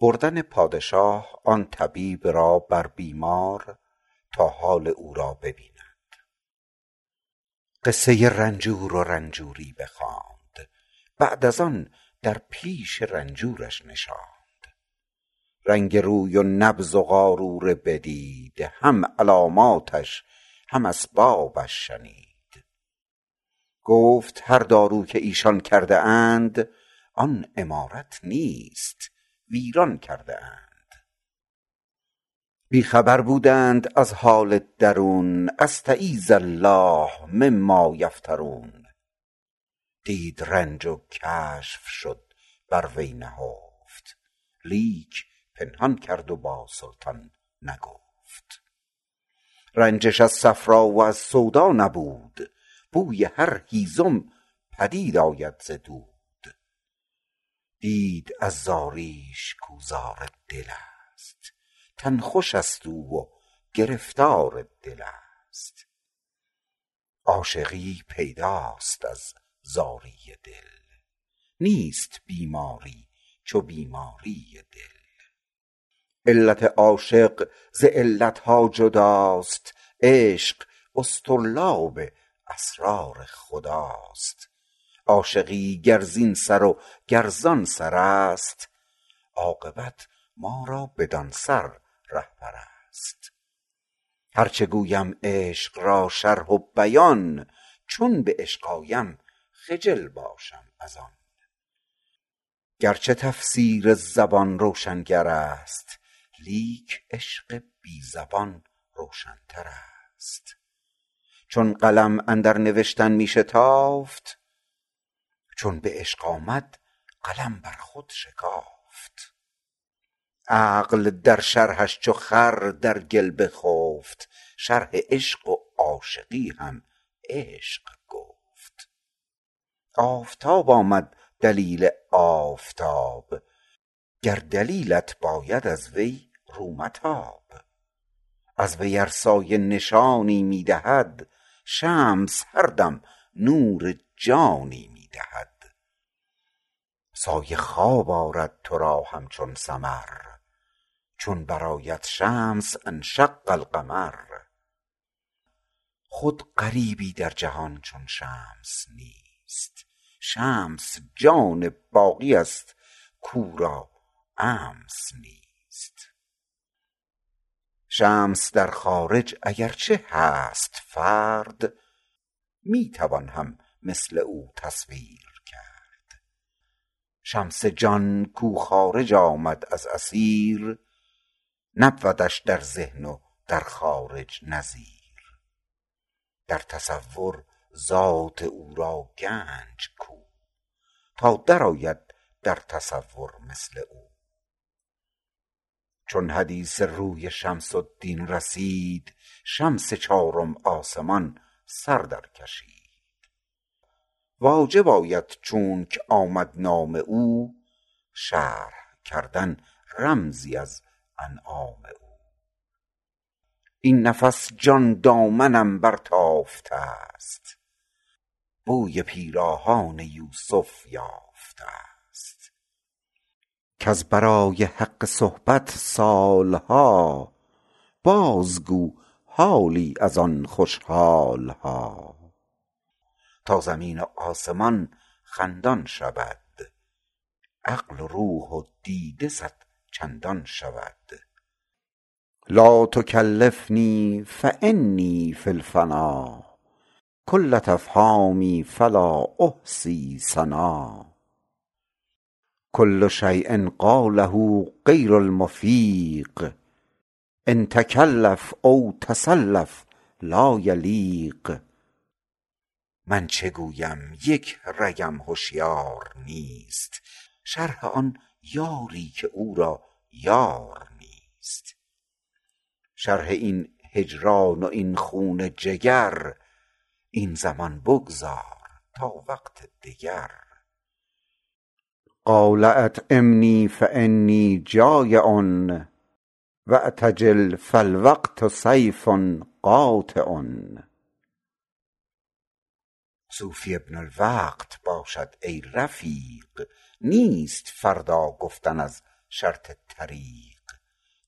بردن پادشاه آن طبیب را بر بیمار تا حال او را ببیند. قصه رنجور و رنجوری بخواند. بعد از آن در پیش رنجورش نشاند. رنگ روی و نبض و قاروره بدید هم علاماتش هم اسبابش شنید. گفت هر دارو که ایشان کرده اند آن عمارت نیست ویران کرده اند. بی خبر بودند از حال درون استعیذ الله مما یفترون. دید رنج و کشف شد بر وی نهفت لیک پنهان کرد و با سلطان نگفت. رنجش از صفرا و از سودا نبود بوی هر هیزم پدید آید ز دود. دید از زاریش کاو زار دل است. تن خوش است او و گرفتار دل است. عاشقی پیداست از زاری دل. نیست بیماری چو بیماری دل. علت عاشق ز علت ها جداست. عشق اصطرلاب اسرار خداست. عاشقی گر زین سر و گر زان سر است. عاقبت ما را بدان سر رهبر است. هرچه گویم عشق را شرح و بیان چون به عشق آیم خجل باشم از آن. گرچه تفسیر زبان روشنگر است لیک عشق بی زبان روشن تر است. چون قلم اندر نوشتن می شتافت چون به عشق آمد قلم بر خود شکافت. عقل در شرحش چو خر در گل بخفت شرح عشق و عاشقی هم عشق گفت. آفتاب آمد دلیل آفتاب گر دلیلت باید از وی رو متاب از وی ار سایه نشانی می دهد شمس هر دم نور جانی می دهد. سایه خواب آرد ترا همچون سمر چون برآید شمس انشق القمر. خود غریبی در جهان چون شمس نیست شمس جان باقی است کاو را امس نیست. شمس در خارج اگر چه هست فرد می توان هم مثل او تصویر کرد. شمس جان کاو خارج آمد از اثیر نبودش در ذهن و در خارج نظیر. در تصور ذات او را گنج کو تا درآید در تصور مثل او. چون حدیث روی شمس الدین رسید شمس چارم آسمان سر در کشید. واجب آید چونک آمد نام او شرح کردن رمزی از انعام او. این نفس جان دامنم برتافته است بوی پیراهان یوسف یافته کز برای حق صحبت سال ها باز گو حالی از آن خوش حال ها تا زمین و آسمان خندان شود عقل و روح و دیده صد چندان شود. لا تکلفنی فانی فی الفنا کلة افهامی فلا احصی ثنا. کل شیء قاله غیر المفیق ان تکلف او تسلف لا یلیق من چه گویم؟ یک رگم هشیار نیست. شرح آن یاری که او را یار نیست. شرح این هجران و این خون جگر این زمان بگذار تا وقت دگر. قال اطعمنی فانی جایع و اعتجل فالوقت سیف قاطع. صوفی ابن الوقت باشد ای رفیق نیست فردا گفتن از شرط طریق.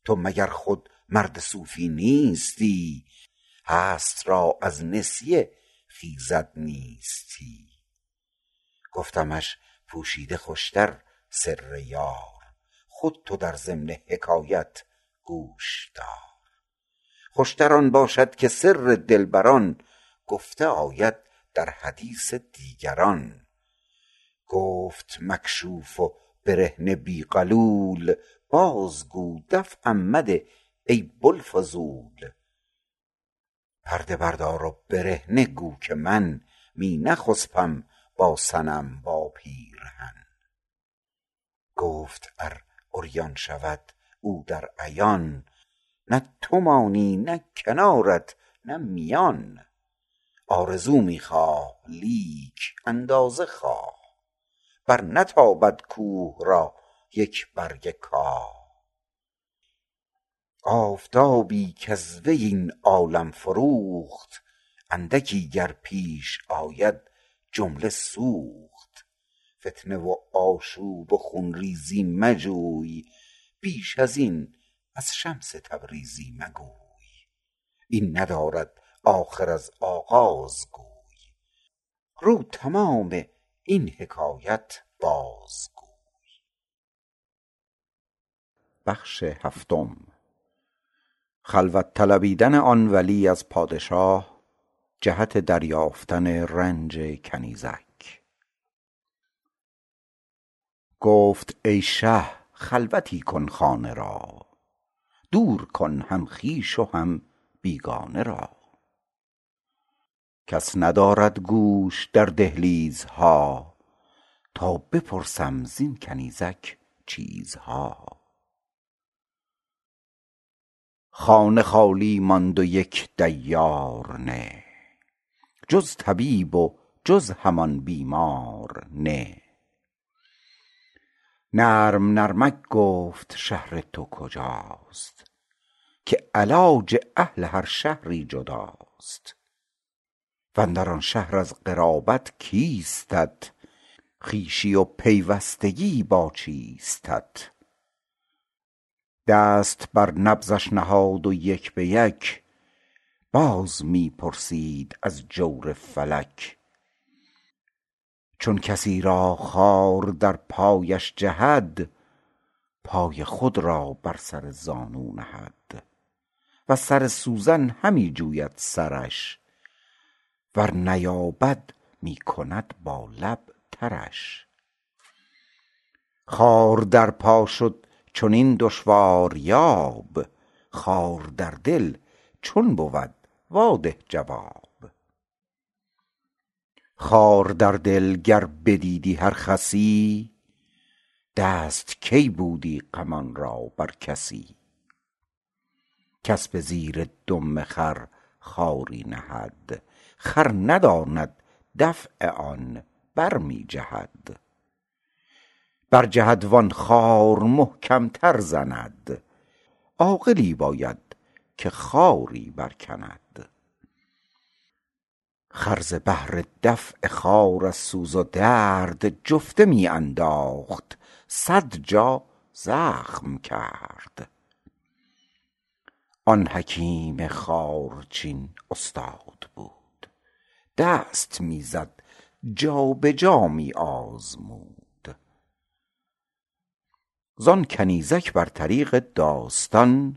تو مگر خود مرد صوفی نیستی؟ هست را از نسیه خیزد نیستی. گفتمش پوشیده خوشتر سر یار. خود تو در ضمن حکایت گوش دار. خوشتر آن باشد که سر دلبران گفته آید در حدیث دیگران. گفت مکشوف و برهنه بی غلول بازگو دفعم مده ای بوالفضول. پرده بردار و برهنه گو که من می نخسپم با صنم با پیرهن. گفت ار عریان شود او در عیان. نه تو مانی نه کنارت نه میان. آرزو می خواه لیک اندازه خواه. بر نتابد کوه را یک برگ کاه. آفتابی کز وی این عالم فروخت اندکی گر پیش آید جمله سوخت. فتنه و آشوب و خون ریزی مجوی بیش ازین از شمس تبریزی مگوی. این ندارد آخر از آغاز گوی. رو تمام این حکایت بازگوی خلوت طلبیدن آن ولی از پادشاه جهت دریافتن رنج کنیزک. گفت ای شه خلوتی کن خانه را. دور کن هم خویش و هم بیگانه را. کس ندارد گوش در دهلیزها تا بپرسم زین کنیزک چیزها. خانه خالی ماند و یک دیار نه. جز طبیب و جز همان بیمار نه. نرم نرمک گفت شهر تو کجاست؟ که علاج اهل هر شهری جداست. واندر آن شهر از قرابت کیستت؟ خویشی و پیوستگی با چیستت؟ دست بر نبضش نهاد و یک به یک باز می پرسید از جور فلک. چون کسی را خار در پایش جهد پای خود را بر سر زانو نهد. وز سر سوزن همی جوید سرش ور نیابد می کند با لب ترش. خار در پا شد چنین دشواریاب خار در دل چون بود وا ده جواب. خار در دل گر بدیدی هر خسی دست کی بودی غمان را بر کسی؟ کس به زیر دم خر خاری نهد خر نداند دفع آن بر می جهد. بر جهد وان خار محکم تر زند عاقلی باید که خاری برکند خر ز بهر دفع خار از سوز و درد جفته می انداخت. صد جا زخم کرد. آن حکیم خارچین استاد بود. دست می زد جا به جا می آزمود. زان کنیزک بر طریق داستان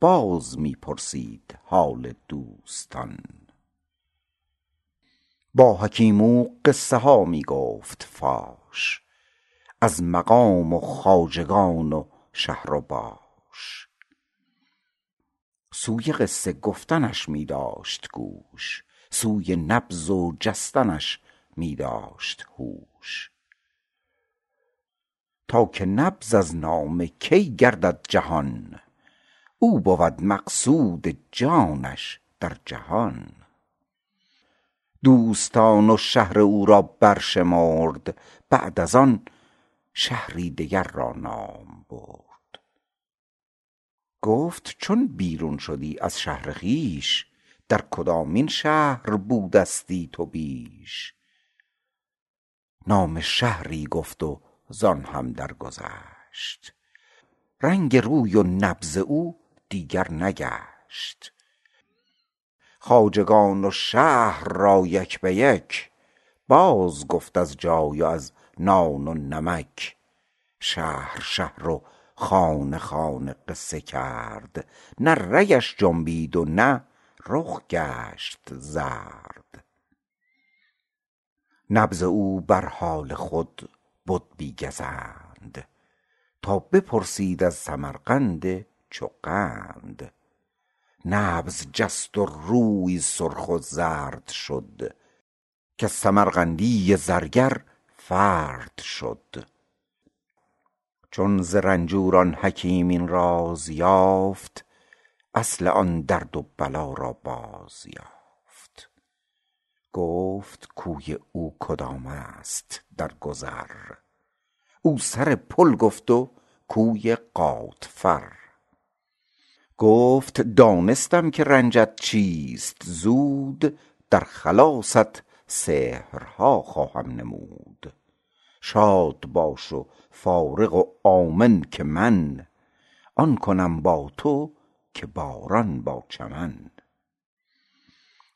باز می پرسید حال دوستان. با حکیم او قصه ها می گفت فاش از مقام و خواجگان و شهر و باش. سوی قصه گفتنش می داشت گوش سوی نبض و جستنش می داشت هوش. تا که نبض از نامه کی گردد جهان او بود مقصود جانش در جهان. دوستان و شهر او را برشمرد بعد از آن شهری دگر را نام برد. گفت چون بیرون شدی از شهر خویش در کدامین شهر بودستی تو بیش؟ نام شهری گفت و زان هم درگذشت. رنگ روی و نبض او دیگر نگشت. خواجگان و شهر را یک به یک باز گفت از جای و از نان و نمک. شهر شهر و خانه خانه قصه کرد. نه رگش جنبید و نه رخ گشت زرد. نبض او بر حال خود بد بی گزند تا بپرسید از سمرقند چو قند. نبض جست و روی سرخ و زرد شد کز سمرقندی زرگر فرد شد. چون ز رنجور آن حکیم این راز یافت اصل آن درد و بلا را باز یافت. گفت کوی او کدام است در گذر. او سر پل گفت و کوی غاتفر گفت دانستم که رنجت چیست. زود در خلاصت سحرها خواهم نمود. شاد باش و فارغ و آمن که من آن کنم با تو که باران با چمن.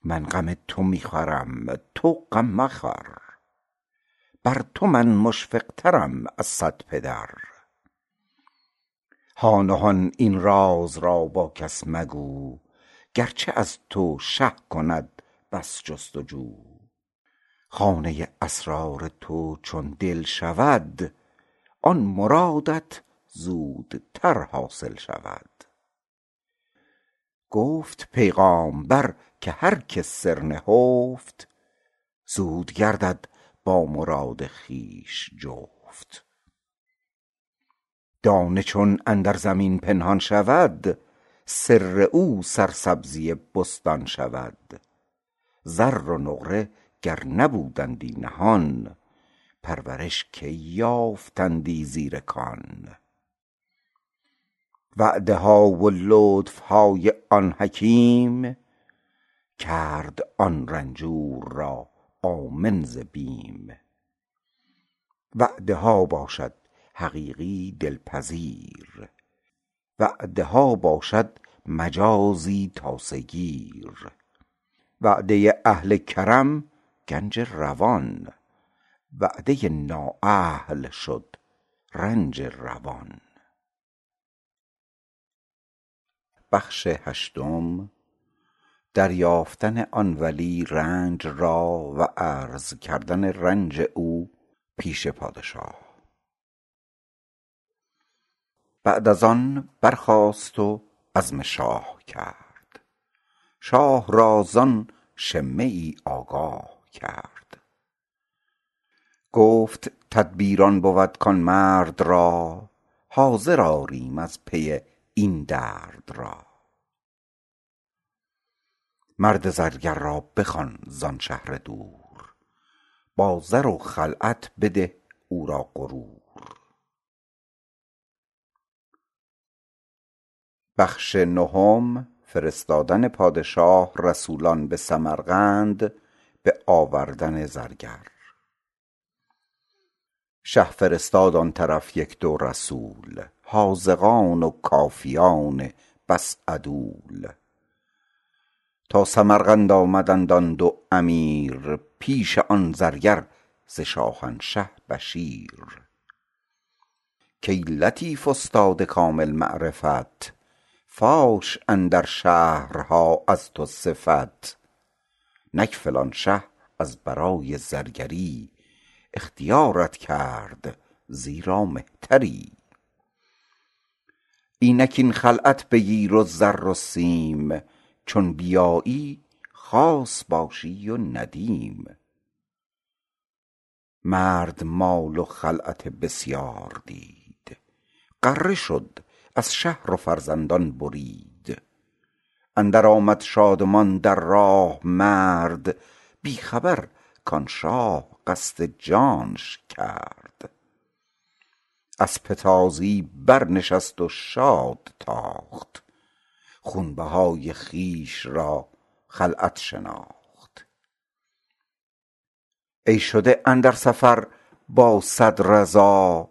من غم تو می خورم تو غم مخور. بر تو من مشفق ترم از صد پدر. هان این راز را با کس مگو گرچه از تو شه کند بس جست و جو خانه اسرار تو چون دل شود آن مرادت زودتر حاصل شود. گفت پیغامبر که هر که سر نهفت زود گردد با مراد خویش جفت. دانه چون اندر زمین پنهان شود سر او سرسبزی بستان شود. زر و نقره گر نبودندی نهان پرورش کی یافتندی زیر کان. وعده ها و لطف های آن حکیم کرد آن رنجور را آمن ز بیم. وعده ها باشد حقیقی دلپذیر. وعده ها باشد مجازی تاسه گیر وعده اهل کرم گنج روان. وعده نااهل شد رنج روان. دریافتن آن ولی رنج را و عرض کردن رنج او پیش پادشاه. بعد از آن برخاست و عزم شاه کرد. شاه را زان شمه ای آگاه کرد. گفت تدبیر آن بود کان مرد را حاضر آریم از پی این درد را. مرد زرگر را بخوان زان شهر دور با زر و خلعت بده او را غرور. بخش نهم فرستادن پادشاه رسولان به سمرقند به آوردن زرگر. شه فرستاد آن طرف یک دو رسول حاذقان و کافیان بس عدول. تا سمرقند آمدند آن دو امیر پیش آن زرگر ز شاهنشه بشیر. کای لطیف استاد کامل معرفت فاش اندر شهرها از تو صفت. نک فلان شه از برای زرگری اختیارت کرد زیرا مهتری. اینک این خلعت بگیر و زر و سیم چون بیایی خاص باشی و ندیم. مرد مال و خلعت بسیار دید غره شد از شهر و فرزندان برید. اندر آمد شادمان در راه مرد بی خبر کان شاه قصد جانش کرد. اسپ تازی برنشست و شاد تاخت خونبهای خویش را خلعت شناخت. ای شده اندر سفر با صد رضا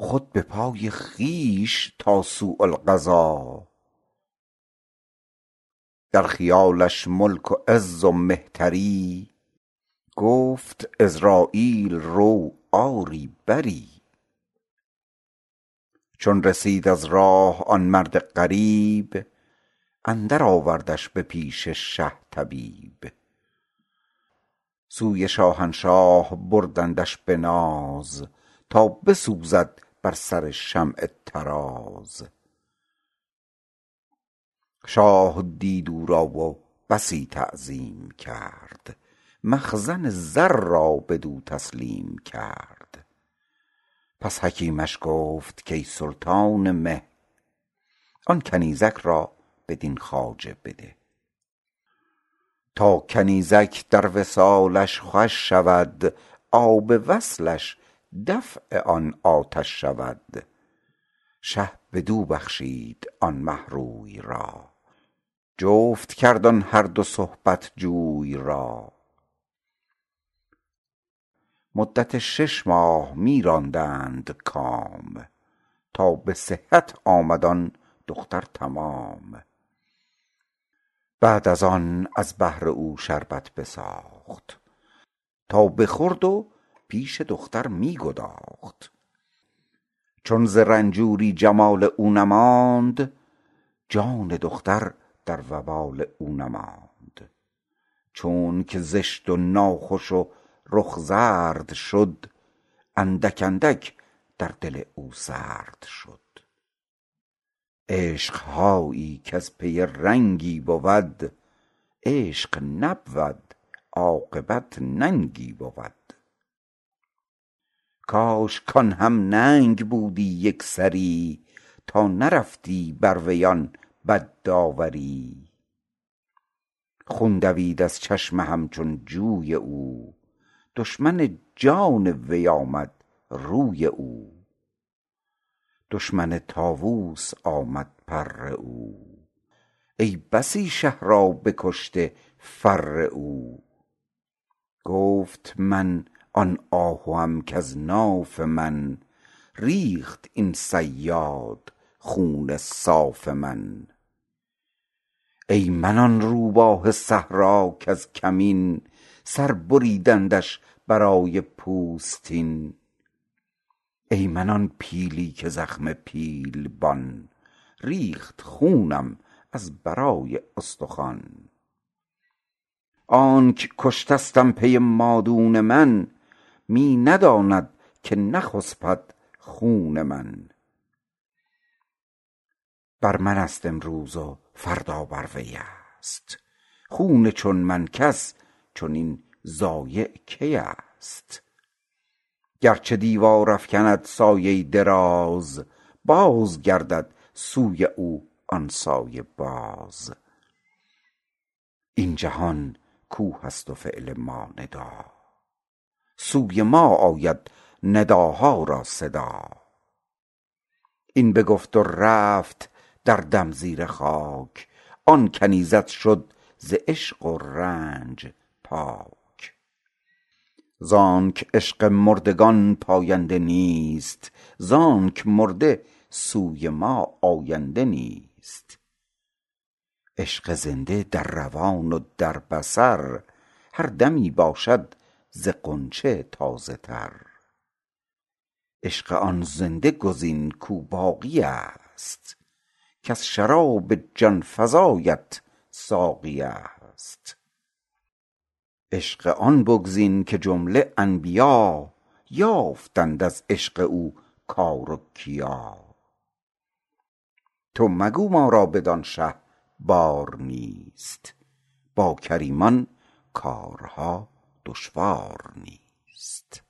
خود به پای خویش تا سوء القضا. در خیالش ملک و عز و مهتری گفت عزراییل رو آری بری. چون رسید از راه آن مرد غریب اندر آوردش به پیش شه طبیب. سوی شاهنشاه بردندش به ناز تا بسوزد بر سر شمع طراز. شاه دید او را و بسی تعظیم کرد. مخزن زر را بدو تسلیم کرد. پس حکیمش گفت کای سلطان مه آن کنیزک را بدین خواجه بده. تا کنیزک در وصالش خوش شود آب وصلش دفع آن آتش شود. شه بدو بخشید آن مه روی را. جفت کرد آن هر دو صحبت جوی را. مدت شش ماه می راندند کام. تا به صحت آمد آن دختر تمام. بعد از آن از بهر او شربت بساخت. تا بخورد و پیش دختر می گداخت. چون ز رنجوری جمال او نماند جان دختر در وبال او نماند. چونک زشت و ناخوش و رخ زرد شد اندک اندک در دل او سرد شد. عشقهایی کز پی رنگی بود عشق نبود عاقبت ننگی بود. کاش کان هم ننگ بودی یکسری تا نرفتی بر وی آن بد داوری. خون دوید از چشم همچون جوی او دشمن جان وی آمد روی او. دشمن طاووس آمد پر او. ای بسی شه را بکشته فر او. گفت من آن آهوم کز ناف من. ریخت این صیاد خون صاف من. ای من آن روباه صحرا کز کمین سر بریدندش برای پوستین. ای من آن پیلی که زخم پیلبان ریخت خونم از برای استخوان. آنک کشتستم پی مادون من می نداند که نخسپد خون من. بر من است امروز و فردا بر وی است. خون چون من کس چنین ضایع کی است؟ گرچه دیوار افکند سایه دراز باز گردد سوی او آن سایه باز. این جهان کوه است و فعل ما ندا. سوی ما آید نداها را صدا. این بگفت و رفت در دم زیر خاک آن کنیزک شد ز عشق و رنج پاک. زانک عشق مردگان پاینده نیست زانک مرده سوی ما آینده نیست. عشق زنده در روان و در بصر هر دمی باشد ز غنچه تازه تر. عشق آن زنده گزین کو باقی است. کز شراب جان فزایت ساقی است. عشق آن بگزین که جمله انبیا یافتند از عشق او کار و کیا. تو مگو ما را بدان شه بار نیست. با کریمان کارها دشوار نیست.